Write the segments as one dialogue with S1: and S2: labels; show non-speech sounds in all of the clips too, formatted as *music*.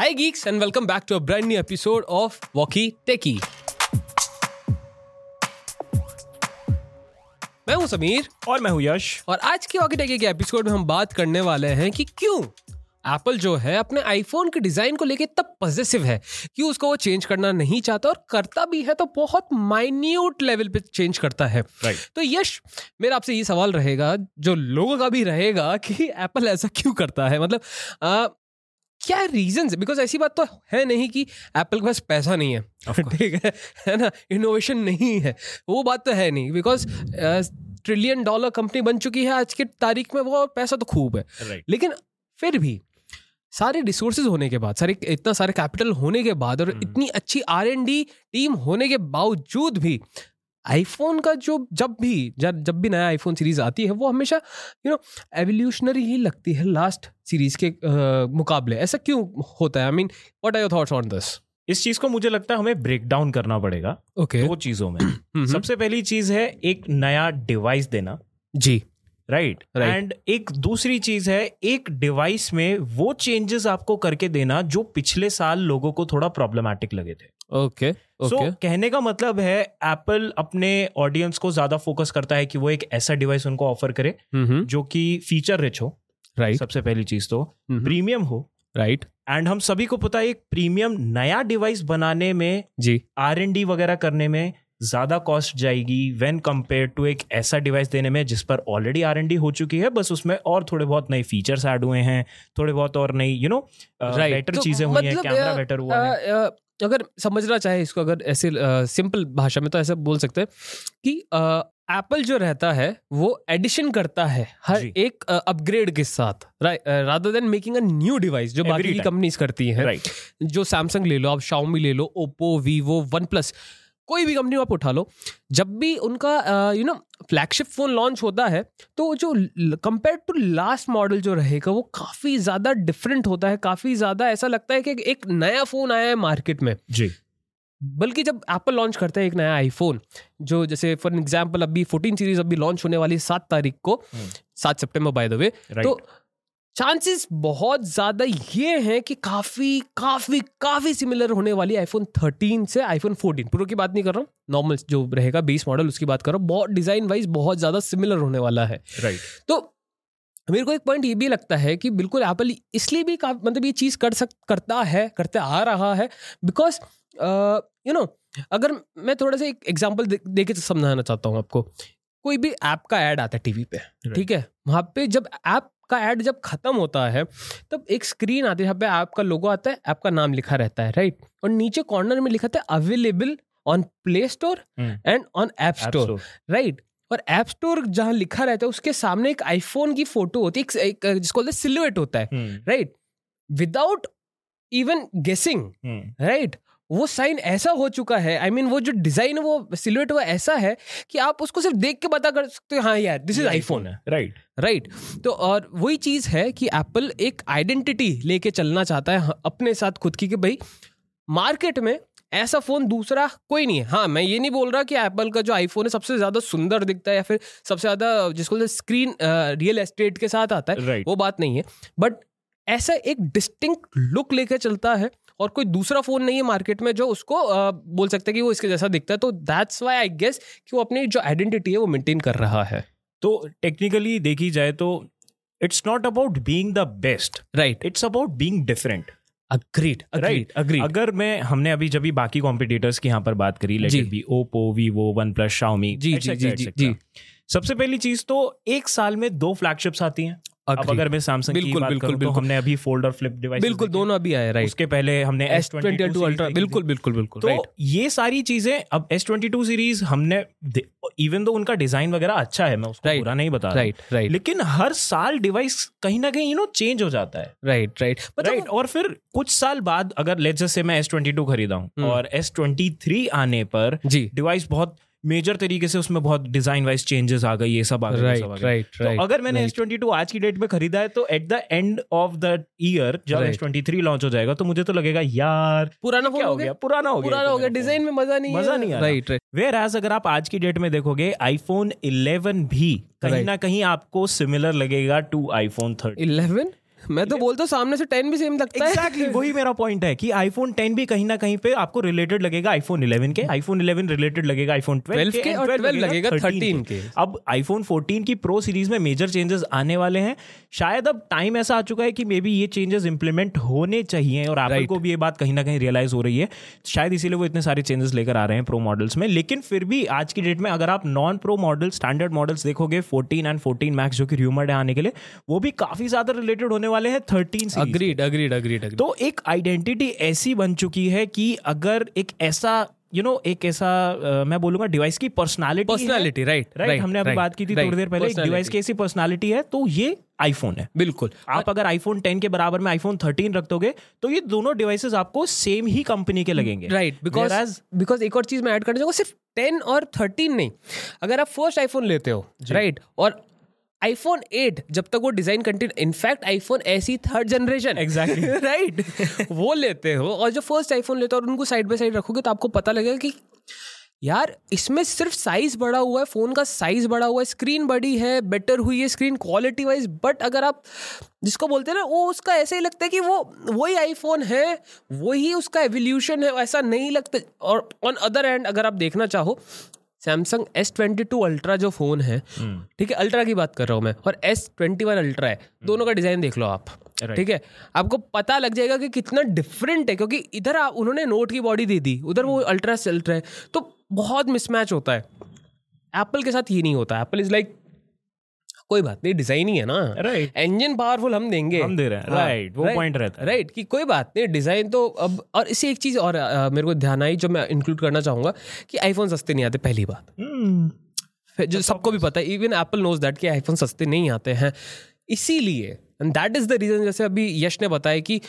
S1: Hi, geeks, and welcome back to a brand new episode of Walkie Techie. मैं हूँ समीर
S2: और मैं हूँ यश
S1: और आज की वॉकी टेकी के एपिसोड में हम बात करने वाले हैं कि क्यों एप्पल जो है अपने आईफोन के डिज़ाइन को लेके इतना पॉजिटिव है कि उसको वो चेंज करना नहीं चाहता और करता भी है तो बहुत माइन्यूट लेवल पे चेंज करता है
S2: Right.
S1: तो यश मेरा आपसे ये सवाल रहेगा जो लोगों का भी रहेगा कि एप्पल ऐसा क्यों करता है मतलब आ, क्या रीजन है बिकॉज़ ऐसी बात तो है नहीं कि एप्पल के पास पैसा नहीं है। ठीक है? है ना? इनोवेशन नहीं है। वो बात तो है नहीं। बिकॉज़ ट्रिलियन डॉलर कंपनी बन चुकी है आज की तारीख में वो और पैसा तो खूब है।
S2: राइट
S1: लेकिन फिर भी सारे रिसोर्सेज होने के बाद सारे इतना सारे कैपिटल होने के बाद और
S2: हम्म।
S1: इतनी अच्छी आर एन डी टीम होने के बावजूद भी आईफोन का जो जब भी जब भी नया आईफोन सीरीज़ आती है वो हमेशा यू नो एवोल्यूशनरी ही लगती है लास्ट सीरीज़ के अ, मुकाबले। ऐसा क्यों होता है? I mean what are your thoughts on this
S2: इस चीज़ को मुझे लगता है हमें ब्रेक डाउन करना पड़ेगा
S1: ओके
S2: दो चीज़ों में। *clears throat* सबसे पहली चीज़ है एक नया डिवाइस देना।
S1: जी।
S2: Right
S1: Right.
S2: And right. एक दूसरी चीज़ है एक डिवाइस में वो चेंजेस आपको करके देना जो पिछले साल लोगों को थोड़ा प्रॉब्लमेटिक लगे थे।
S1: Okay
S2: so
S1: okay.
S2: कहने का मतलब है एप्पल अपने ऑडियंस को ज़्यादा फोकस करता है कि वो एक ऐसा डिवाइस उनको ऑफ़र करे जो कि फीचर रिच हो
S1: राइट
S2: सबसे पहली चीज़ तो। प्रीमियम हो।
S1: राइट
S2: एंड हम सभी को पता है एक प्रीमियम नया डिवाइस बनाने में
S1: जी।
S2: आर एन डी वगैरह करने में ज़्यादा कॉस्ट जाएगी व्हेन कंपेयर टू एक ऐसा डिवाइस देने में जिस पर ऑलरेडी आर एन डी हो चुकी है बस उसमें और थोड़े बहुत नए फीचर्स ऐड हुए हैं थोड़े बहुत और नई यू नो बेटर चीज़ें हुई हैं
S1: मतलब,
S2: कैमरा बेटर हुआ है।
S1: अगर समझना चाहे इसको अगर ऐसे सिंपल भाषा में तो ऐसा बोल सकते हैं कि एप्पल जो रहता है वो एडिशन करता है हर एक अपग्रेड के साथ rather than making a new device जो बाकी की कंपनीज़ करती हैं
S2: राइट
S1: जो सैमसंग ले लो आप शाओमी ले लो ओप्पो वीवो वन प्लस कोई भी कंपनी आप उठा लो। जब भी उनका you know flagship phone launch होता है तो जो कंपेयर टू लास्ट मॉडल जो रहेगा वो काफ़ी ज़्यादा डिफरेंट होता है काफ़ी ज़्यादा ऐसा लगता है कि एक नया फ़ोन आया है मार्केट में।
S2: जी।
S1: बल्कि जब एप्पल लॉन्च करता है एक नया आईफोन जो जैसे फॉर एग्जांपल अभी 14 सीरीज़ अभी लॉन्च होने वाली सात तारीख को
S2: हम्म।
S1: सात सितंबर बाय द वे तो चांसेस बहुत ज़्यादा ये हैं कि काफ़ी काफ़ी काफ़ी सिमिलर होने वाली आईफोन 13 से आईफोन 14 प्रो की बात नहीं कर रहा हूँ नॉर्मल जो रहेगा बेस मॉडल उसकी बात कर रहा हूँ। बहुत डिज़ाइन वाइज बहुत ज़्यादा सिमिलर होने वाला है।
S2: Right right.
S1: तो मेरे को एक पॉइंट ये भी लगता है कि बिल्कुल एप्पल इसलिए भी मतलब ये चीज़ कर सक करता है करते आ रहा है बिकॉज़ यू नो अगर मैं थोड़ा सा एक एग्ज़ाम्पल दे, दे के समझाना चाहता हूँ आपको। कोई भी ऐप का ऐड आता है टीवी पे ठीक right. है? वहाँ पे जब ऐप का ऐड जब खत्म होता है तब एक स्क्रीन आती है जहाँ पे ऐप का लोगो आता है ऐप का नाम लिखा रहता है राइट और नीचे कॉर्नर में लिखा था available on play store. And on app store right और ऐप स्टोर जहाँ लिखा रहता है उसके सामने एक आईफोन की फ़ोटो होती है एक, एक जिसको बोलते सिलुएट होता है right without even guessing right वो साइन ऐसा हो चुका है आई I मीन mean, वो जो डिज़ाइन वो सिलुएट वो ऐसा है कि आप उसको सिर्फ़ देख के पता कर सकते हो हाँ यार दिस इज़ आईफोन
S2: है राइट
S1: राइट तो और वही चीज़ है कि एप्पल एक आइडेंटिटी लेके चलना चाहता है अपने साथ खुद की कि भाई मार्केट में ऐसा फ़ोन दूसरा कोई नहीं है। हाँ मैं ये नहीं बोल रहा कि एप्पल का जो आईफोन है सबसे ज़्यादा सुंदर दिखता है या फिर सबसे ज़्यादा जिसको स्क्रीन रियल एस्टेट के साथ आता है
S2: राइट
S1: वो बात नहीं है। बट ऐसा एक डिस्टिंक्ट लुक लेके चलता है और कोई दूसरा फ़ोन नहीं है मार्केट में जो उसको अ, बोल सकते हैं कि वो इसके जैसा दिखता है। तो दैट्स वाई आई गेस कि वो अपनी जो आइडेंटिटी है वो मेंटेन कर रहा है।
S2: तो टेक्निकली देखी जाए तो it's not about being the best
S1: right
S2: it's about being different
S1: agreed agreed agreed
S2: अगर मैं हमने अभी जब भी बाकी कॉम्पिटिटर्स की यहाँ पर बात करी। It be Oppo Vivo OnePlus Xiaomi
S1: जी, जी, जी, जी।
S2: सबसे पहली चीज़ तो एक साल में दो फ्लैगशिप्स आती हैं। अब अगर मैं सैमसंग की बात
S1: बिल्कुल,
S2: करूँ तो हमने अभी फोल्ड और फ्लिप डिवाइस
S1: बिल्कुल दोनों अभी आए राइट
S2: उसके पहले हमने
S1: एस ट्वेंटी टू अल्ट्रा बिल्कुल बिल्कुल बिल्कुल
S2: तो ये सारी चीज़ें अब एस ट्वेंटी टू सीरीज़ हमने इवन दो उनका डिज़ाइन वगैरह अच्छा है मैं उसको
S1: Right.
S2: बुरा नहीं बता
S1: राइट राइट
S2: लेकिन हर साल डिवाइस कहीं ना कहीं यू नो चेंज हो जाता है।
S1: राइट राइट
S2: राइट और फिर कुछ साल बाद अगर लेट्स से मैं एस ट्वेंटी टू खरीदा हूँ
S1: हम्म।
S2: और एस ट्वेंटी थ्री आने पर
S1: जी।
S2: डिवाइस बहुत मेजर तरीके से उसमें बहुत डिज़ाइन वाइज चेंजेस आ गए ये सब आ गए
S1: राइट राइट
S2: तो
S1: राइट
S2: अगर मैंने एस ट्वेंटी टू आज की डेट में खरीदा है तो at the end of the year जब एस ट्वेंटी थ्री लॉन्च हो जाएगा तो मुझे तो लगेगा यार
S1: पुराना
S2: क्या
S1: हो गया?
S2: पुराना हो गया
S1: पुराना हो गया डिज़ाइन में मज़ा नहीं
S2: मज़ा नहीं
S1: राइट राइट
S2: वेयर एज अगर आप आज की डेट में देखोगे आईफोन 11 भी कहीं ना कहीं आपको सिमिलर लगेगा टू आईफोन 13
S1: 11 मैं तो बोलता हूँ सामने से टेन भी सेम लगता exactly, है।
S2: एग्जैक्टली वही मेरा पॉइंट है कि आईफोन टेन भी कहीं ना कहीं पे आपको रिलेटेड लगेगा आईफोन 11 के आईफोन 11 रिलेटेड लगेगा आईफोन 12,
S1: 12 के और 12 लगेगा 13 के।
S2: अब आईफोन 14 की प्रो सीरीज़ में मेजर चेंजेस आने वाले हैं। शायद अब टाइम ऐसा आ चुका है कि मे बी ये चेंजेस इंप्लीमेंट होने चाहिए और एप्पल
S1: Right.
S2: को भी ये बात कहीं ना कहीं रियलाइज़ हो रही है। शायद इसीलिए वो इतने सारे चेंजेस लेकर आ रहे हैं प्रो मॉडल्स में। लेकिन फिर भी आज की डेट में अगर आप non pro model standard models देखोगे 14 एंड 14 मैक्स जो कि र्यूमर्ड है आने के लिए वो भी काफ़ी ज़्यादा रिलेटेड होने वाले हैं 13 सीरीज़
S1: अग्रीड अग्रीड अग्रीड
S2: तो एक आइडेंटिटी ऐसी बन चुकी है कि अगर एक ऐसा यू you नो know, एक ऐसा अ, मैं बोलूँगा डिवाइस की पर्सनालिटी
S1: पर्सनालिटी राइट
S2: राइट हमने अभी बात की थी थोड़ी देर पहले एक डिवाइस की ऐसी पर्सनालिटी है तो ये आईफोन है।
S1: बिल्कुल।
S2: आप अगर आईफोन 10 के बराबर में आईफोन 13 रख दोगे तो ये दोनों डिवाइसेस आपको सेम ही कंपनी के लगेंगे।
S1: राइट बिकॉज़ बिकॉज़ एक और चीज़ मैं ऐड करना चाहूँगा सिर्फ़ टेन और थर्टीन नहीं। अगर आप फ़र्स्ट आईफोन लेते हो राइट और आईफोन एट जब तक वो design continue in fact iPhone SE third generation
S2: Exactly. *laughs*
S1: Right वो लेते हो और जो फ़र्स्ट आईफोन लेते हो और उनको साइड बाय साइड रखोगे तो आपको पता लगेगा कि यार इसमें सिर्फ़ साइज़ बड़ा हुआ है फ़ोन का साइज़ बड़ा हुआ है स्क्रीन बड़ी है बेटर हुई है स्क्रीन क्वालिटी वाइज बट अगर आप जिसको बोलते हैं ना वो उसका ऐसे ही लगता है कि वो वही आईफोन है वही उसका एवोल्यूशन है ऐसा नहीं लगता। और ऑन अदर एंड अगर आप देखना चाहो Samsung S twenty two ultra जो फ़ोन है ठीक है अल्ट्रा की बात कर रहा हूँ मैं और एस ट्वेंटी वन अल्ट्रा है दोनों का डिज़ाइन देख लो आप. ठीक है? आपको पता लग जाएगा कि कितना डिफरेंट है क्योंकि इधर आप उन्होंने नोट की बॉडी दे दी उधर वो अल्ट्रा से अल्ट्रा है तो बहुत मिसमैच होता है। एप्पल के साथ ये नहीं होता एप्पल इज़ लाइक कोई बात नहीं डिज़ाइन ही है ना।
S2: राइट
S1: इंजन पावरफुल हम देंगे।
S2: हम दे रहे हैं।
S1: हाँ,
S2: राइट वो पॉइंट रहता है।
S1: राइट कि कोई बात नहीं डिज़ाइन तो अब और इससे एक चीज़ और आ, मेरे को ध्यान आई जो मैं इंक्लूड करना चाहूँगा कि आईफोन सस्ते नहीं आते पहली बात। hmm. जो सबको भी पता है इवन एप्पल नोज़ दैट कि आईफोन सस्ते नहीं आते हैं। इसीलिए and that is the reason जैसे अभी यश ने बताया कि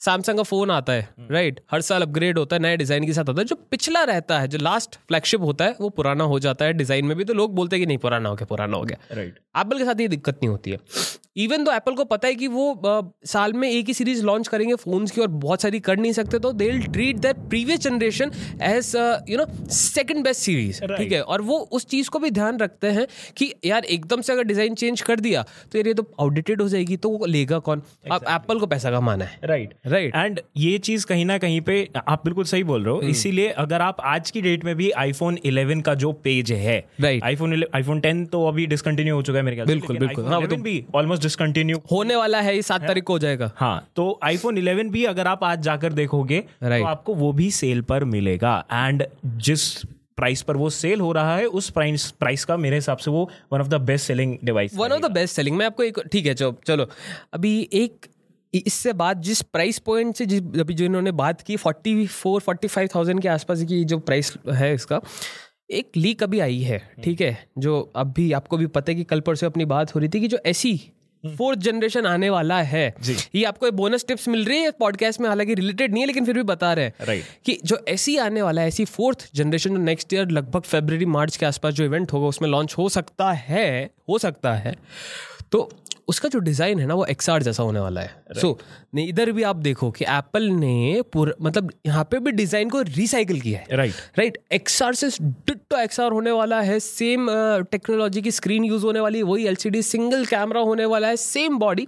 S1: सैमसंग का फ़ोन आता है राइट हर साल अपग्रेड होता है नए डिज़ाइन के साथ आता है। जो पिछला रहता है जो लास्ट फ्लैगशिप होता है वो पुराना हो जाता है। डिज़ाइन में भी तो लोग बोलते हैं कि नहीं पुराना हो गया पुराना हो गया।
S2: राइट
S1: एप्पल के साथ ये दिक्कत नहीं होती है। इवन तो एप्पल को पता है कि वो अ, साल में एक ही सीरीज़ लॉन्च करेंगे फोन्स की और बहुत सारी कर नहीं सकते तो they treat that previous generation as you know second best series ठीक है? और वो उस चीज़ को भी ध्यान रखते हैं कि यार एकदम से अगर डिज़ाइन चेंज कर दिया तो यार ये तो आउटडेटेड हो जाएगी तो वो लेगा कौन? अब एप्पल को पैसा कमाना है।
S2: राइट
S1: राइट
S2: एंड ये चीज़ कहीं ना कहीं पे आप बिल्कुल सही बोल रहे हो
S1: हम्म।
S2: इसीलिए अगर आप आज की डेट में भी आईफोन 11 का जो पेज है
S1: Right.
S2: आईफोन आईफोन 10 तो अभी डिसकंटिन्यू हो चुका है मेरे ख्याल
S1: बिल्कुल, बिल्कुल।
S2: iPhone
S1: वो
S2: 11 भी ऑलमोस्ट डिसकंटिन्यू
S1: होने वाला है ये सात तारीख को हो जाएगा।
S2: हाँ तो आईफोन 11 भी अगर आप आज जाकर देखोगे
S1: Right.
S2: तो आपको वो भी सेल पर मिलेगा। एंड जिस प्राइस पर वो सेल हो रहा है उस प्राइस प्राइस का मेरे हिसाब से वो one of the best selling device
S1: one of the best selling मैं आपको एक ठीक है चलो चलो। अभी एक इससे बात जिस प्राइस पॉइंट से जिस अभी जो इन्होंने बात की forty four forty five thousand के आसपास की जो प्राइस है इसका एक लीक अभी आई है ठीक है जो अभी आपको भी पता है कि कल परसों अपनी बात हो रही थी कि जो ऐसी फोर्थ जनरेशन आने वाला है। ये आपको एक बोनस टिप्स मिल रही है पॉडकास्ट में हालाँकि रिलेटेड नहीं है लेकिन फिर भी बता रहे हैं
S2: Right.
S1: कि जो ऐसी आने वाला है ऐसी फोर्थ जनरेशन जो नेक्स्ट ईयर लगभग फेब्रवरी मार्च के आसपास जो इवेंट होगा उसमें लॉन्च हो सकता है हो सकता है तो उसका जो डिज़ाइन है ना वो एक्सआर जैसा होने वाला है। सो so, इधर भी आप देखो कि एप्पल ने पूरा मतलब यहाँ पे भी डिज़ाइन को रिसाइकिल किया है।
S2: राइट
S1: राइट एक्सआर से डिट्टो एक्सआर होने वाला है सेम टेक्नोलॉजी की स्क्रीन यूज़ होने वाली है वही एलसीडी सिंगल कैमरा होने वाला है सेम बॉडी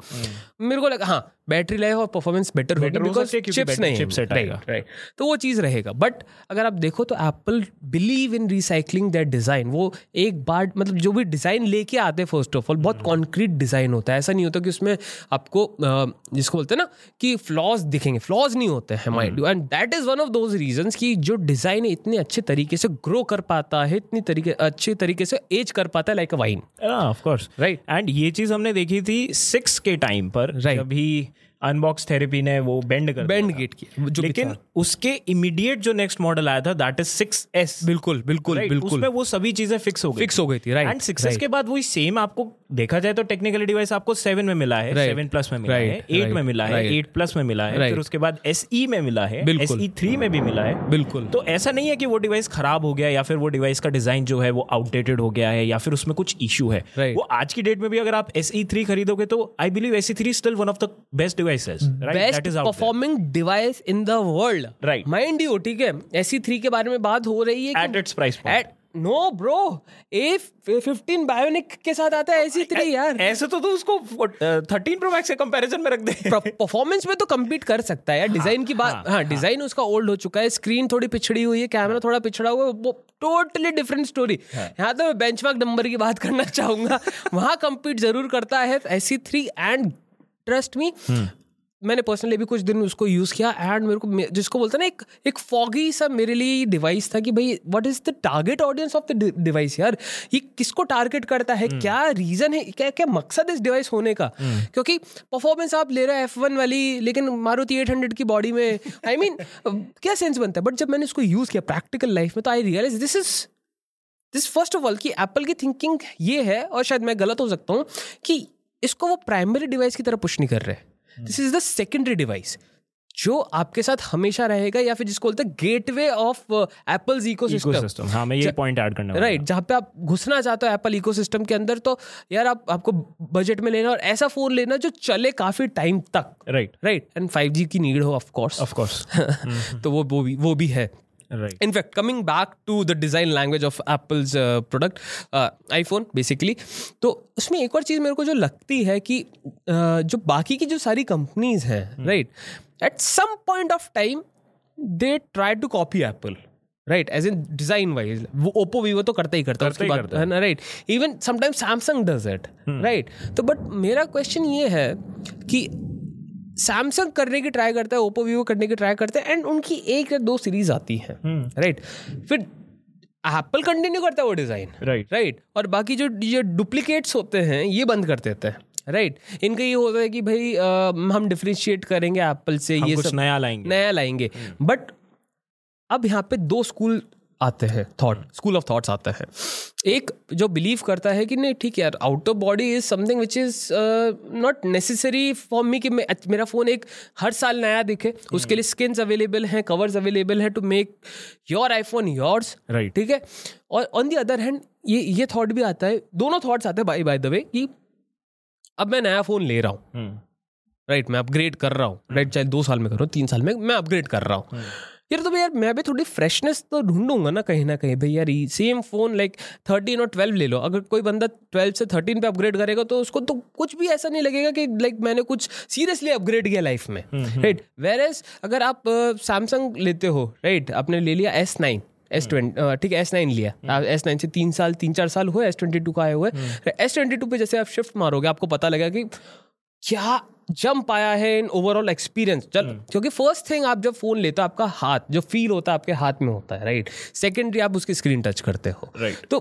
S1: मेरे को लगा हाँ बैटरी लाइफ और परफॉर्मेंस बेटर होगी बिकॉज़ चिप्स नहीं
S2: chipset
S1: राइट राइट तो वो चीज़ रहेगा। बट अगर आप देखो तो Apple believe in recycling that design वो एक बार मतलब जो भी डिज़ाइन लेके आते हैं फ़र्स्ट ऑफ़ ऑल बहुत कॉन्क्रीट डिज़ाइन होता है। ऐसा नहीं होता कि उसमें आपको जिसको बोलते हैं ना कि फ्लॉज दिखेंगे। फ्लॉज नहीं होते हैं mind you and that is one of those reasons कि जो डिज़ाइन इतने अच्छे तरीके से ग्रो कर पाता है इतनी तरीके अच्छे तरीके से एज कर पाता है like a wine
S2: of course
S1: right
S2: and ये चीज़ हमने देखी थी सिक्स के टाइम पर
S1: Right.
S2: जब अनबॉक्स थेरेपी ने वो बेंड कर
S1: बैंड गेट की जो
S2: लेकिन उसके इमीडिएट जो नेक्स्ट मॉडल आया था दैट इज़ सिक्स एस
S1: बिल्कुल बिल्कुल right? बिल्कुल।
S2: उसमें वो सभी चीज़ें फिक्स हो गई।
S1: फिक्स हो गई थी राइट
S2: एंड सिक्सेस के बाद वही सेम आपको देखा जाए तो टेक्निकली डिवाइस आपको सेवन में मिला है
S1: Right.
S2: सेवन प्लस में मिला
S1: Right.
S2: है एट में मिला है एट प्लस में मिला है फिर उसके बाद एस ई में मिला है एस। ई थ्री में भी मिला है।
S1: बिल्कुल।
S2: तो ऐसा नहीं है कि वो डिवाइस खराब हो गया या फिर वो डिवाइस का डिज़ाइन जो है वो आउटडेटेड हो गया है या फिर उसमें कुछ इशू है। वो आज की डेट में भी अगर आप एस ई थ्री खरीदोगे तो I believe S E three still one of the best devices
S1: best performing device in the world
S2: Right.
S1: Mind you ठीक है एसी थ्री के बारे में बात हो रही है
S2: at its price
S1: at no bro A fifteen bionic के साथ आता है ऐसी थ्री यार.
S2: ऐसे तो तू उसको थर्टीन प्रो मैक्स के कंपैरिजन में रख दे।
S1: परफॉर्मेंस में तो कम्पीट कर सकता है यार. डिज़ाइन की बात हाँ डिज़ाइन उसका ओल्ड हो चुका है. स्क्रीन थोड़ी पिछड़ी हुई है कैमरा थोड़ा पिछड़ा हुआ है वो टोटली डिफरेंट स्टोरी यहाँ तो मैं बेंचमार्क नंबर की बात करना चाहूँगा। वहाँ कम्पीट ज़रूर करता है ऐसी थ्री एंड ट्रस्ट मी मैंने पर्सनली भी कुछ दिन उसको यूज़ किया एंड मेरे को जिसको बोलते ना एक एक फॉगी सा मेरे लिए डिवाइस था कि भाई what is the target audience of the device यार? ये किसको टारगेट करता है? hmm. क्या रीज़न है? क्या क्या मकसद इस डिवाइस होने का? hmm. क्योंकि परफॉर्मेंस आप ले रहे हैं एफ़ वन वाली लेकिन मारुति एट हंड्रेड की बॉडी में आई I मीन mean, क्या सेंस बनता है? बट जब मैंने इसको यूज़ किया प्रैक्टिकल लाइफ में तो I realise this is this first of all कि एप्पल की थिंकिंग ये है और शायद मैं गलत हो सकता हूँ कि इसको वो प्राइमरी डिवाइस की तरह पुश नहीं कर रहे। This is the secondary device जो आपके साथ हमेशा रहेगा या फिर जिसको बोलते हैं gateway of Apple ecosystem
S2: हाँ मैं ये पॉइंट ऐड करना
S1: राइट जहाँ पे आप घुसना चाहते हो एप्पल इकोसिस्टम के अंदर तो यार आप आपको बजट में लेना और ऐसा फ़ोन लेना जो चले काफ़ी टाइम तक।
S2: राइट
S1: राइट एंड फाइव की नीड हो ऑफ़ कोर्स
S2: ऑफ़ कोर्स
S1: तो वो वो भी वो भी है।
S2: Right.
S1: In fact coming back to the design language of apple's product uh, iphone basically. तो उसमें एक और चीज़ मेरे को जो लगती है कि uh, जो बाकी की जो सारी कंपनीज़ हैं right at some point of time they try to copy Apple right as in design wise वो ओप्पो वीवो तो करता ही करता है उसके बाद है। ना right even sometimes Samsung does it right तो बट मेरा क्वेश्चन ये है कि सैमसंग करने की ट्राई करता है ओप्पो वीवो करने की ट्राई करते हैं एंड उनकी एक या दो सीरीज़ आती है राइट हम्म। फिर एप्पल कंटिन्यू करता है वो डिज़ाइन
S2: राइट
S1: राइट और बाकी जो ये डुप्लीकेट्स होते हैं ये बंद कर देते हैं राइट right. इनका ये होता है कि भाई आ, हम डिफ्रेंशिएट करेंगे एप्पल से ये
S2: सब नया लाएँगे
S1: नया लाएँगे बट हम्म। अब यहाँ पे दो स्कूल आते हैं थॉट स्कूल ऑफ़ थॉट्स आते हैं एक जो बिलीव करता है कि नहीं ठीक है यार out of body is something which is not necessary for me कि मेरा फ़ोन एक हर साल नया दिखे hmm. उसके लिए स्किन्स अवेलेबल हैं कवर्स अवेलेबल हैं to make your iPhone yours
S2: right
S1: ठीक है और ऑन दी अदर हैंड ये ये थॉट भी आता है दोनों थॉट्स आते हैं बाई बाय द वे कि अब मैं नया फ़ोन ले रहा हूँ राइट hmm. right, मैं अपग्रेड कर रहा हूँ राइट चाहे दो साल में कर तीन साल में मैं अपग्रेड कर रहा हूँ hmm. यार तो यार मैं भी थोड़ी फ्रेशनेस तो ढूंढूँगा ना कहीं ना कहीं। भाई यार सेम फ़ोन लाइक थर्टीन और ट्वेल्व ले लो। अगर कोई बंदा ट्वेल्व से थर्टीन पे अपग्रेड करेगा तो उसको तो कुछ भी ऐसा नहीं लगेगा कि लाइक मैंने कुछ सीरियसली अपग्रेड किया लाइफ में राइट वेर एज अगर आप सैमसंग uh, लेते हो राइट आपने ले लिया एस नाइन एस ट्वेंटी ठीक है एस नाइन लिया। एस नाइन से तीन साल तीन चार साल हुए एस ट्वेंटी टू का आए हुए। एस ट्वेंटी टू पे जैसे आप शिफ्ट मारोगे आपको पता लगेगा कि क्या जंप आया है इन ओवरऑल एक्सपीरियंस चल। क्योंकि फ़र्स्ट थिंग आप जब फ़ोन लेते हो आपका हाथ जो फील होता है आपके हाथ में होता है राइट सेकेंडरी आप उसकी स्क्रीन टच करते हो।
S2: राइट
S1: तो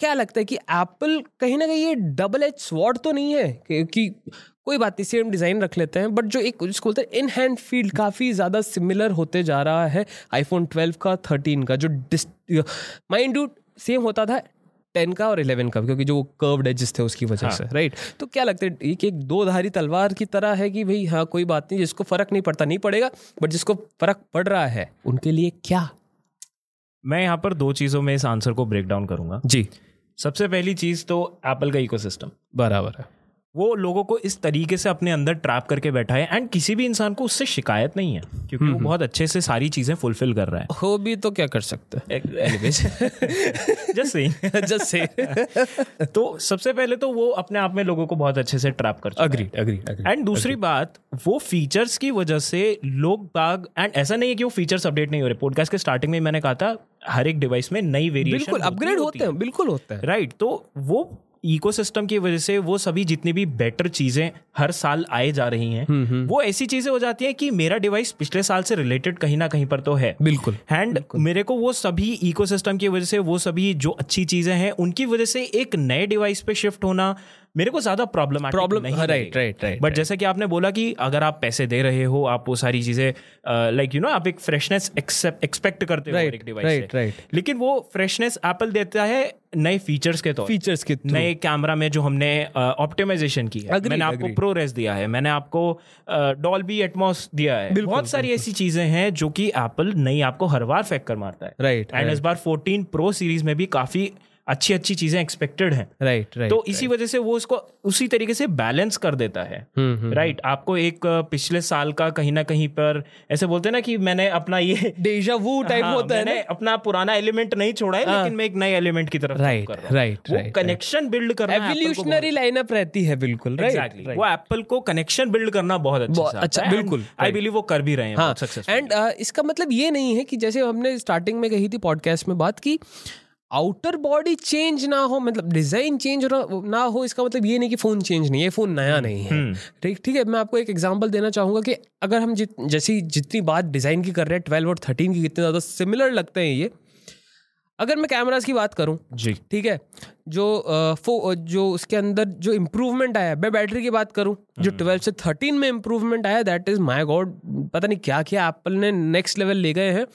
S1: क्या लगता है कि एप्पल कहीं ना कहीं ये डबल एच स्वॉर्ड तो नहीं है क्योंकि कोई बात नहीं सेम डिज़ाइन रख लेते हैं बट जो एक जिसको बोलते हैं इन हैंड फ़ील्ड काफ़ी ज़्यादा सिमिलर होते जा रहा है आईफोन ट्वेल्व का थर्टीन का जो माइंड यू सेम होता था टेन का और इलेवन का क्योंकि जो कर्व्ड एजेस थे उसकी वजह हाँ. से राइट तो क्या लगता है एक एक दो धारी तलवार की तरह है कि भाई हाँ कोई बात नहीं जिसको फ़र्क नहीं पड़ता नहीं पड़ेगा बट जिसको फ़र्क पड़ रहा है उनके लिए क्या?
S2: मैं यहाँ पर दो चीज़ों में इस आंसर को ब्रेक डाउन करूँगा।
S1: जी।
S2: सबसे पहली चीज़ तो एप्पल का इकोसिस्टम
S1: बराबर है।
S2: वो लोगों को इस तरीके से अपने अंदर ट्रैप करके बैठा है एंड किसी भी इंसान को उससे शिकायत नहीं है क्योंकि वो। बहुत अच्छे से सारी चीज़ें फुलफिल कर रहा है।
S1: हो भी तो क्या कर सकते
S2: जस्ट जस्ट से तो सबसे पहले तो वो अपने आप में लोगों को बहुत अच्छे से ट्रैप कर
S1: अग्री अग्री
S2: एंड दूसरी बात वो फीचर्स की वजह से लोग बाग एंड ऐसा नहीं है कि वो फीचर्स अपडेट नहीं हो रहे। पॉडकास्ट के स्टार्टिंग में मैंने कहा था हर एक डिवाइस में नई वेरिएशन
S1: बिल्कुल अपग्रेड होते हैं बिल्कुल होता है।
S2: राइट तो वो इकोसिस्टम की वजह से वो सभी जितनी भी बेटर चीज़ें हर साल आए जा रही हैं हम्म, हम्म। वो ऐसी चीज़ें हो जाती हैं कि मेरा डिवाइस पिछले साल से रिलेटेड कहीं ना कहीं पर तो है।
S1: बिल्कुल।
S2: एंड मेरे को वो सभी इकोसिस्टम की वजह से वो सभी जो अच्छी चीज़ें हैं उनकी वजह से एक नए डिवाइस पे शिफ्ट होना मेरे को ज़्यादा problem
S1: problem right right right
S2: but जैसा कि आपने बोला कि अगर आप पैसे दे रहे हो आप वो सारी चीज़ें लाइक यू नो आप एक फ्रेशनेस एक्सपेक्ट करते हो एक डिवाइस
S1: से।
S2: लेकिन वो फ्रेशनेस एप्पल देता है नए फीचर्स के तौर
S1: फीचर्स के
S2: नए कैमरा में जो हमने ऑप्टिमाइजेशन की है। मैंने आपको प्रो रेस दिया है। मैंने आपको डॉल्बी एटमॉस दिया है। बहुत सारी ऐसी चीज़ें हैं जो कि एप्पल नई आपको हर बार फेंक कर मारता है।
S1: राइट
S2: एंड इस बार 14 प्रो सीरीज़ में भी काफ़ी अच्छी अच्छी चीज़ें एक्सपेक्टेड हैं।
S1: राइट राइट
S2: तो इसी वजह से वो उसको उसी तरीके से बैलेंस कर देता है।
S1: हम्म,
S2: राइट आपको एक पिछले साल का कहीं ना कहीं पर ऐसे बोलते ना कि मैंने अपना ये
S1: डेजा वू टाइप
S2: हाँ,
S1: होता है
S2: अपना पुराना एलिमेंट नहीं छोड़ा है लेकिन मैं एक नए एलिमेंट की तरफ़ कर हूँ। वो
S1: right,
S2: कनेक्शन बिल्ड करना Apple
S1: एवोल्यूशनरी लाइनअप रहती है बिल्कुल राइट
S2: वो एप्पल को कनेक्शन बिल्ड करना बहुत अच्छा
S1: अच्छा, बिल्कुल,
S2: आई बिलीव वो कर भी रहे हैं
S1: हाँ एंड इसका मतलब ये नहीं है कि जैसे हमने स्टार्टिंग में कही थी पॉडकास्ट में बात की आउटर बॉडी चेंज ना हो मतलब डिज़ाइन चेंज ना हो इसका मतलब ये नहीं कि फ़ोन चेंज नहीं है फ़ोन नया नहीं है। ठीक ठीक है मैं आपको एक एग्जांपल देना चाहूँगा कि अगर हम जित जैसी जितनी बात डिज़ाइन की कर रहे हैं ट्वेल्व और थर्टीन की कितने ज़्यादा सिमिलर लगते हैं ये अगर मैं कैमरास की बात करूँ
S2: जी।
S1: ठीक है जो फो जो उसके अंदर जो इम्प्रूवमेंट आया मैं बैटरी की बात करूँ जो ट्वेल्व से थर्टीन में इम्प्रूवमेंट आया दैट इज़ माय गॉड पता नहीं क्या क्या एप्पल ने नेक्स्ट लेवल ले गए हैं।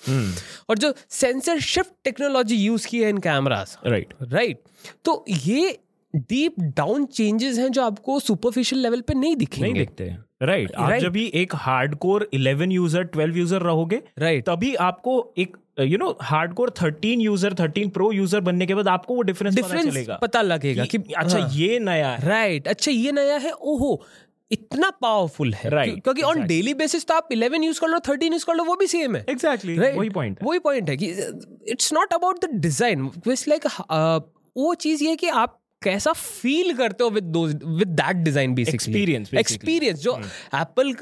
S1: और जो सेंसर शिफ्ट टेक्नोलॉजी यूज़ की है इन कैमराज
S2: राइट
S1: राइट तो ये डीप डाउन चेंजेस हैं जो आपको सुपरफिशियल लेवल पे नहीं दिखेंगे।
S2: नहीं दिखते। हैं राइट आप
S1: Right.
S2: जब भी एक हार्डकोर 11 यूज़र 12 यूज़र रहोगे
S1: राइट right.
S2: तभी आपको एक you know hardcore 13 user 13 pro user बनने के बाद आपको वो डिफरेंस पता
S1: डिफरेंस
S2: चलेगा।
S1: पता लगेगा कि
S2: कि अच्छा
S1: हाँ।
S2: ये नया है।
S1: राइट अच्छा ये नया है ओहो इतना पावरफुल है।
S2: Right,
S1: क्यों- क्योंकि ऑन डेली बेसिस तो आप 11 यूज़ कर लो 13 यूज़ कर लो वो भी सेम है।
S2: Exactly
S1: Right.
S2: वही पॉइंट
S1: वही पॉइंट है कि it's not about the design it's like वो चीज़ ये कि आप कैसा फील करते हो with with that design basically
S2: Experience, basically.
S1: Experience जो एप्पल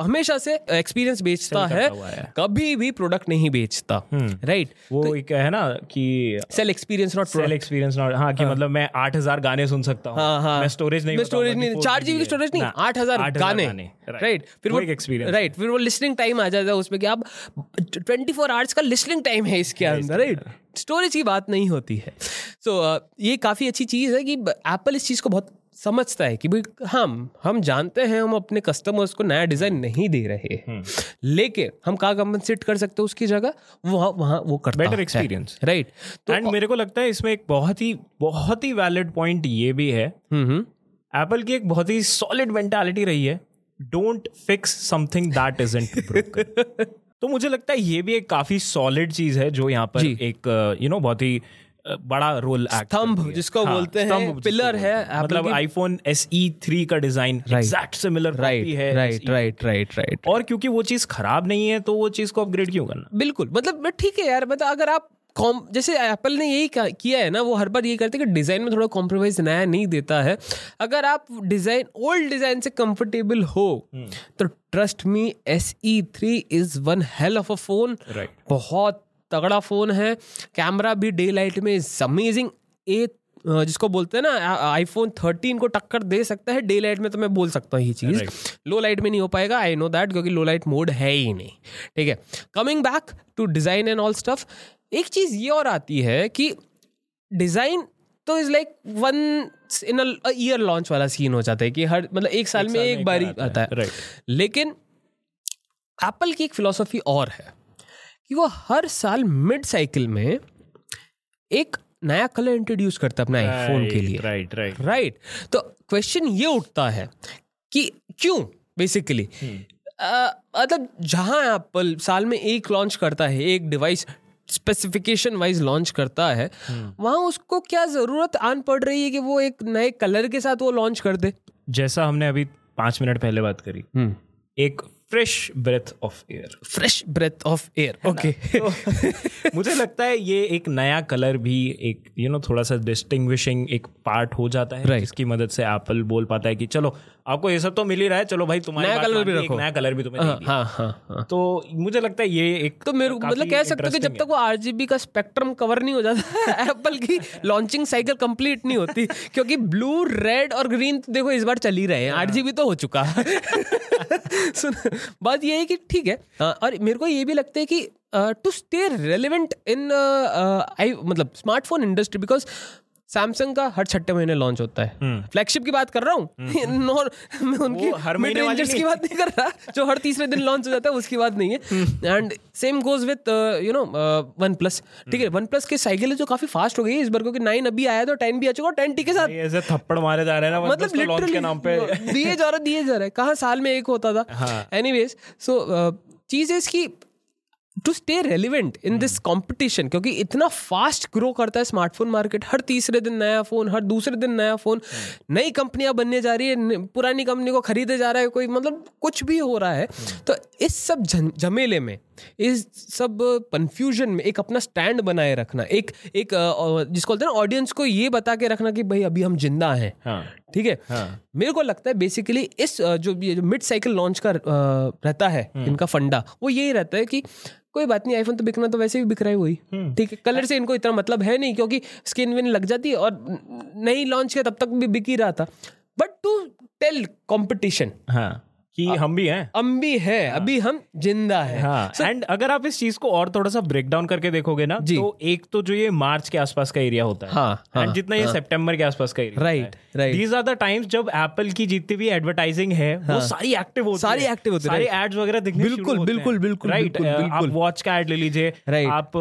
S1: हमेशा से एक्सपीरियंस बेचता है
S2: है।
S1: कभी भी प्रोडक्ट नहीं बेचता राइट
S2: वो एक है ना कि
S1: sell experience not
S2: sell experience not हाँ कि मतलब मैं 8000 गाने सुन सकता हूँ।
S1: हाँ हाँ।
S2: मैं स्टोरेज नहीं
S1: मैं स्टोरेज नहीं चार जीबी की स्टोरेज नहीं आठ हज़ार गाने राइट फिर
S2: वो
S1: वो
S2: एक experience
S1: राइट फिर वो लिसनिंग टाइम आ जाता है उसमें कि आप ट्वेंटी फोर आवर्स का लिसनिंग टाइम है इसके अंदर राइट स्टोरेज की बात नहीं होती है। सो so, ये काफ़ी अच्छी चीज़ है कि एप्पल इस चीज़ को बहुत समझता है कि भाई हम हम जानते हैं हम अपने कस्टमर्स को नया डिज़ाइन नहीं दे रहे हैं। लेकिन हम कहाँ कंपनसेट कर सकते हैं उसकी जगह? वहाँ वहाँ वो करता बेटर
S2: एक्सपीरियंस
S1: राइट तो
S2: एंड मेरे को लगता है इसमें एक बहुत ही बहुत ही वैलिड पॉइंट ये भी है।
S1: हम्म हम्म।
S2: एप्पल की एक बहुत ही सॉलिड मेंटालिटी रही है। Don't fix something that isn't broken तो मुझे लगता है ये भी एक काफ़ी सॉलिड चीज़ है जो यहाँ पर एक यू नो बहुत ही बड़ा रोल एक्ट
S1: स्तंभ जिसको
S2: हाँ,
S1: बोलते हैं,
S2: बोलते
S1: है
S2: मतलब आईफोन एस ई थ्री का डिज़ाइन एग्जैक्ट सिमिलर
S1: राइट
S2: है
S1: राइट राइट राइट राइट
S2: और क्योंकि वो चीज़ खराब नहीं है तो वो चीज़ को अपग्रेड क्यों करना?
S1: बिल्कुल मतलब ठीक है यार मतलब अगर आप कॉम जैसे एप्पल ने यही किया है ना वो हर बार ये करते हैं कि डिज़ाइन में थोड़ा कॉम्प्रोमाइज नया नहीं देता है। अगर आप डिज़ाइन ओल्ड डिज़ाइन से कंफर्टेबल हो तो trust me S E three is one hell of a phone बहुत तगड़ा फ़ोन है। कैमरा भी डे लाइट में इज़ अमेजिंग ए जिसको बोलते हैं ना आईफोन 13 को टक्कर दे सकता है डे लाइट में तो मैं बोल सकता हूँ ये चीज़। लो लाइट में नहीं हो पाएगा आई नो दैट क्योंकि लो लाइट मोड है ही नहीं। ठीक है। Coming back to design and all stuff एक चीज़ ये और आती है कि डिज़ाइन तो is like one in year launch वाला सीन हो जाता है कि हर मतलब एक साल में एक बार ही आता है।
S2: राइट
S1: लेकिन एप्पल की एक फिलोसफी और है कि वो हर साल मिड साइकिल में एक नया कलर इंट्रोड्यूस करता है अपना आईफोन के लिए।
S2: राइट राइट
S1: राइट तो क्वेश्चन ये उठता है कि क्यों बेसिकली मतलब जहाँ एप्पल साल में एक लॉन्च करता है एक डिवाइस स्पेसिफिकेशन वाइज लॉन्च करता है वहाँ उसको क्या ज़रूरत आन पड़ रही है कि वो एक नए कलर के साथ वो लॉन्च कर दे?
S2: जैसा हमने अभी पाँच मिनट पहले बात करी एक fresh breath of air
S1: fresh breath of air okay
S2: मुझे लगता है ये एक नया कलर भी एक यू you नो know, थोड़ा सा डिस्टिंग्विशिंग एक पार्ट हो जाता है
S1: Right.
S2: जिसकी मदद से एप्पल बोल पाता है कि चलो आपको ये सब तो मिल ही रहा है चलो भाई तुम्हारी
S1: नया
S2: मान
S1: भी रखो।
S2: नया कलर भी तुम्हें दिया।
S1: हाँ हाँ हाँ।
S2: तो मुझे लगता है ये एक
S1: तो मेरे मतलब कह सकते हो कि जब तक वो आरजीबी का स्पेक्ट्रम कवर नहीं हो जाता *laughs* एप्पल की लॉन्चिंग साइकिल कंप्लीट नहीं होती क्योंकि ब्लू रेड और ग्रीन तो देखो इस बार चल ही रहे हैं। आरजीबी तो हो चुका। *laughs* है सुन बात ये है कि ठीक है हाँ, और मेरे को ये भी लगता है कि to stay relevant in I मतलब स्मार्टफ़ोन इंडस्ट्री बिकॉज़ सैमसंग का हर छठे महीने लॉन्च होता है। फ्लैगशिप की बात कर रहा हूँ? *laughs* नॉर मैं उनकी
S2: हर
S1: मिड
S2: महीने
S1: रेंजर्स की बात नहीं कर रहा। जो हर तीसरे दिन लॉन्च हो जाता है उसकी बात नहीं है। And same goes with you know OnePlus ठीक है वन प्लस की साइकिल है जो काफ़ी फास्ट हो गई है इस बार क्योंकि नाइन अभी आया तो टेन भी आ चुका और टेन टी के साथ
S2: ऐसे थप्पड़ मारे जा रहे हैं ना
S1: मतलब
S2: मतलब के नाम पे।
S1: दिए जा रहा दिए जा रहा। है कहाँ साल में एक होता था? एनी सो चीज़ है इसकी to stay relevant in this competition क्योंकि इतना फास्ट ग्रो करता है स्मार्टफ़ोन मार्केट हर तीसरे दिन नया फ़ोन हर दूसरे दिन नया फ़ोन नई कंपनियाँ बनने जा रही है पुरानी कंपनी को खरीदे जा रहा है कोई मतलब कुछ भी हो रहा है। तो इस सब झमेले में इस सब कन्फ्यूज़न में एक अपना स्टैंड बनाए रखना एक एक जिसको बोलते हैं ना ऑडियंस को ये बता के रखना कि भाई अभी हम ज़िंदा हैं।
S2: हाँ।
S1: ठीक है?
S2: हाँ।
S1: मेरे को लगता है बेसिकली इस जो ये जो मिड साइकिल लॉन्च का रहता है इनका फंडा वो यही रहता है कि कोई बात नहीं आईफोन तो बिकना तो वैसे भी बिक रहा है वही। ठीक है? कलर से इनको इतना मतलब है नहीं क्योंकि स्किन विन लग जाती है और नहीं लॉन्च किया तब तक भी बिक ही रहा था। बट टू टेल कॉम्पिटिशन
S2: हाँ। कि हम भी हैं।
S1: हम भी है अभी हम ज़िंदा है।
S2: हाँ एंड अगर आप इस चीज़ को और थोड़ा सा ब्रेक डाउन करके देखोगे ना तो एक तो जो ये मार्च के आसपास का एरिया होता है
S1: हाँ,
S2: एंड
S1: हाँ,
S2: जितना हाँ, ये सितंबर के आसपास का area
S1: Right, right.
S2: These are the times जब एप्पल की जितनी भी एडवर्टाइजिंग है हाँ, वो सारी एक्टिव होती
S1: सारी
S2: है।
S1: active होती है,
S2: सारे. एड्स वगैरह दिखने
S1: बिल्कुल,
S2: हैं।
S1: बिल्कुल, बिल्कुल,
S2: राइट आप वॉच का एड ले लीजिए. आप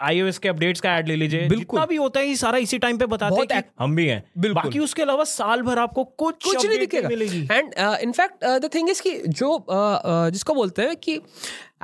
S2: आईओएस के अपडेट्स का ऐड ले लीजिए
S1: बिल्कुल।
S2: जितना भी होता है ये सारा इसी टाइम पे बताते हैं हम भी हैं। बाकी उसके अलावा साल भर आपको कुछ
S1: कुछ नहीं दिखेगा। And in fact the thing is कि जो uh, uh, जिसको बोलते हैं कि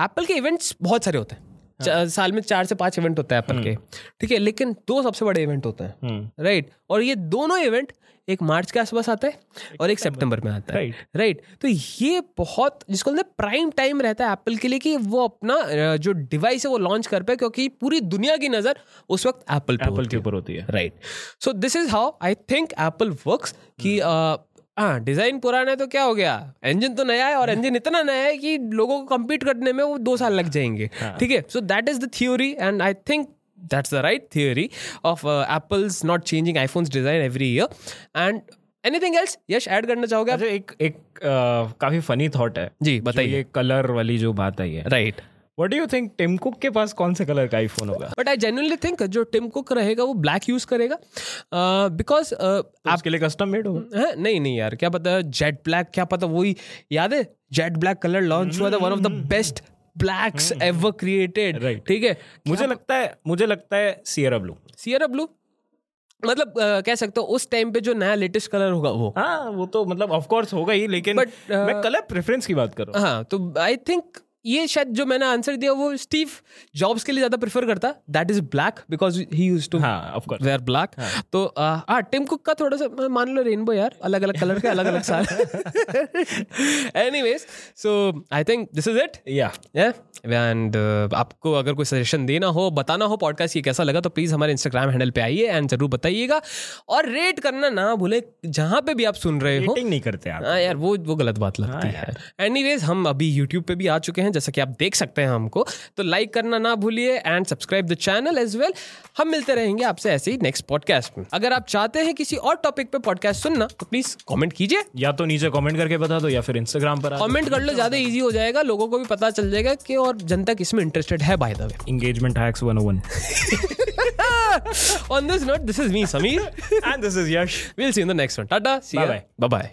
S1: एप्पल के इवेंट्स बहुत सारे होते हैं। चा- साल में चार से पाँच इवेंट होते हैं एप्पल के। ठीक है लेकिन दो सबसे बड़े इवेंट होते हैं।
S2: हम्म।
S1: राइट और ये दोनों इवेंट एक मार्च के आसपास आता है और एक सितंबर। में आता है।
S2: Right.
S1: राइट तो ये बहुत जिसको बोलते प्राइम टाइम रहता है एप्पल के लिए कि वो अपना जो डिवाइस है वो लॉन्च कर पाए क्योंकि पूरी दुनिया की नज़र उस वक्त एप्पल
S2: एप्पल के ऊपर होती है।
S1: Right so this is how I think Apple works कि
S2: Hmm.
S1: अ, हाँ डिज़ाइन पुराना है तो क्या हो गया? इंजन तो नया है और इंजन इतना नया है कि लोगों को कम्पीट करने में वो दो साल लग जाएँगे।
S2: हाँ।
S1: ठीक है? So that is the theory and I think that's the right theory of uh, apple's not changing iphone's design every year. And anything else? Yash add करना चाहोगे आप?
S2: अच्छा एक एक अ, काफ़ी फनी थॉट है।
S1: जी बताइए।
S2: कलर वाली जो बात आई है।
S1: Right
S2: what do you think Tim Cook के पास कौन से कलर का आईफोन होगा?
S1: बट आई जेन्युइनली थिंक जो टिम कुक रहेगा वो ब्लैक यूज़ करेगा। Uh, बिकॉज़
S2: तो उसके लिए कस्टम मेड होगा।
S1: नहीं नहीं यार क्या पता जेट ब्लैक क्या पता वही याद है? जेट ब्लैक कलर लॉन्च हुआ था one of the best blacks ever created
S2: Right.
S1: ठीक है?
S2: मुझे लगता है मुझे लगता है सियरा ब्लू
S1: सियरा ब्लू मतलब अ, कह सकते हो उस टाइम पे जो नया लेटेस्ट कलर होगा वो।
S2: हाँ वो तो मतलब ऑफ़ कोर्स होगा ही लेकिन
S1: But, uh,
S2: मैं कलर प्रेफरेंस की बात कर रहा
S1: हूँ। हाँ तो आई थिंक ये शायद जो मैंने आंसर दिया वो स्टीव जॉब्स के लिए ज़्यादा प्रेफर करता। That is black because he use to
S2: of course
S1: wear black तो हाँ टिम कुक का थोड़ा सा मान लो रेनबो यार अलग अलग कलर के अलग अलग साल anyways so I think this is it
S2: या
S1: एंड आपको अगर कोई सजेशन देना हो बताना हो पॉडकास्ट ये कैसा लगा तो प्लीज़ हमारे इंस्टाग्राम हैंडल पे आइए एंड ज़रूर बताइएगा। और रेट करना ना भूले जहाँ पे भी आप सुन रहे हो।
S2: रेटिंग नहीं करते आप।
S1: हाँ यार वो वो गलत बात लगती
S2: हाँ
S1: है। एनीवेज हम अभी यूट्यूब पे भी आ चुके हैं। जैसा कि आप देख सकते हैं हमको। तो लाइक करना ना भूलिए and subscribe the channel as well हम मिलते रहेंगे आपसे ऐसे ही नेक्स्ट पॉडकास्ट में। अगर आप चाहते हैं किसी और टॉपिक पे पॉडकास्ट सुनना तो प्लीज़ कमेंट कीजिए।
S2: या तो नीचे कमेंट करके बता दो या फिर इंस्टाग्राम पर
S1: कॉमेंट कर लो ज़्यादा ईजी हो जाएगा लोगों को भी पता चल जाएगा कि और जनता किसमें इंटरेस्टेड है by the way
S2: engagement hacks 101
S1: on this note this is me Sameer
S2: and this is Yash
S1: will see in the next one tata see
S2: Bye-bye.
S1: Bye bye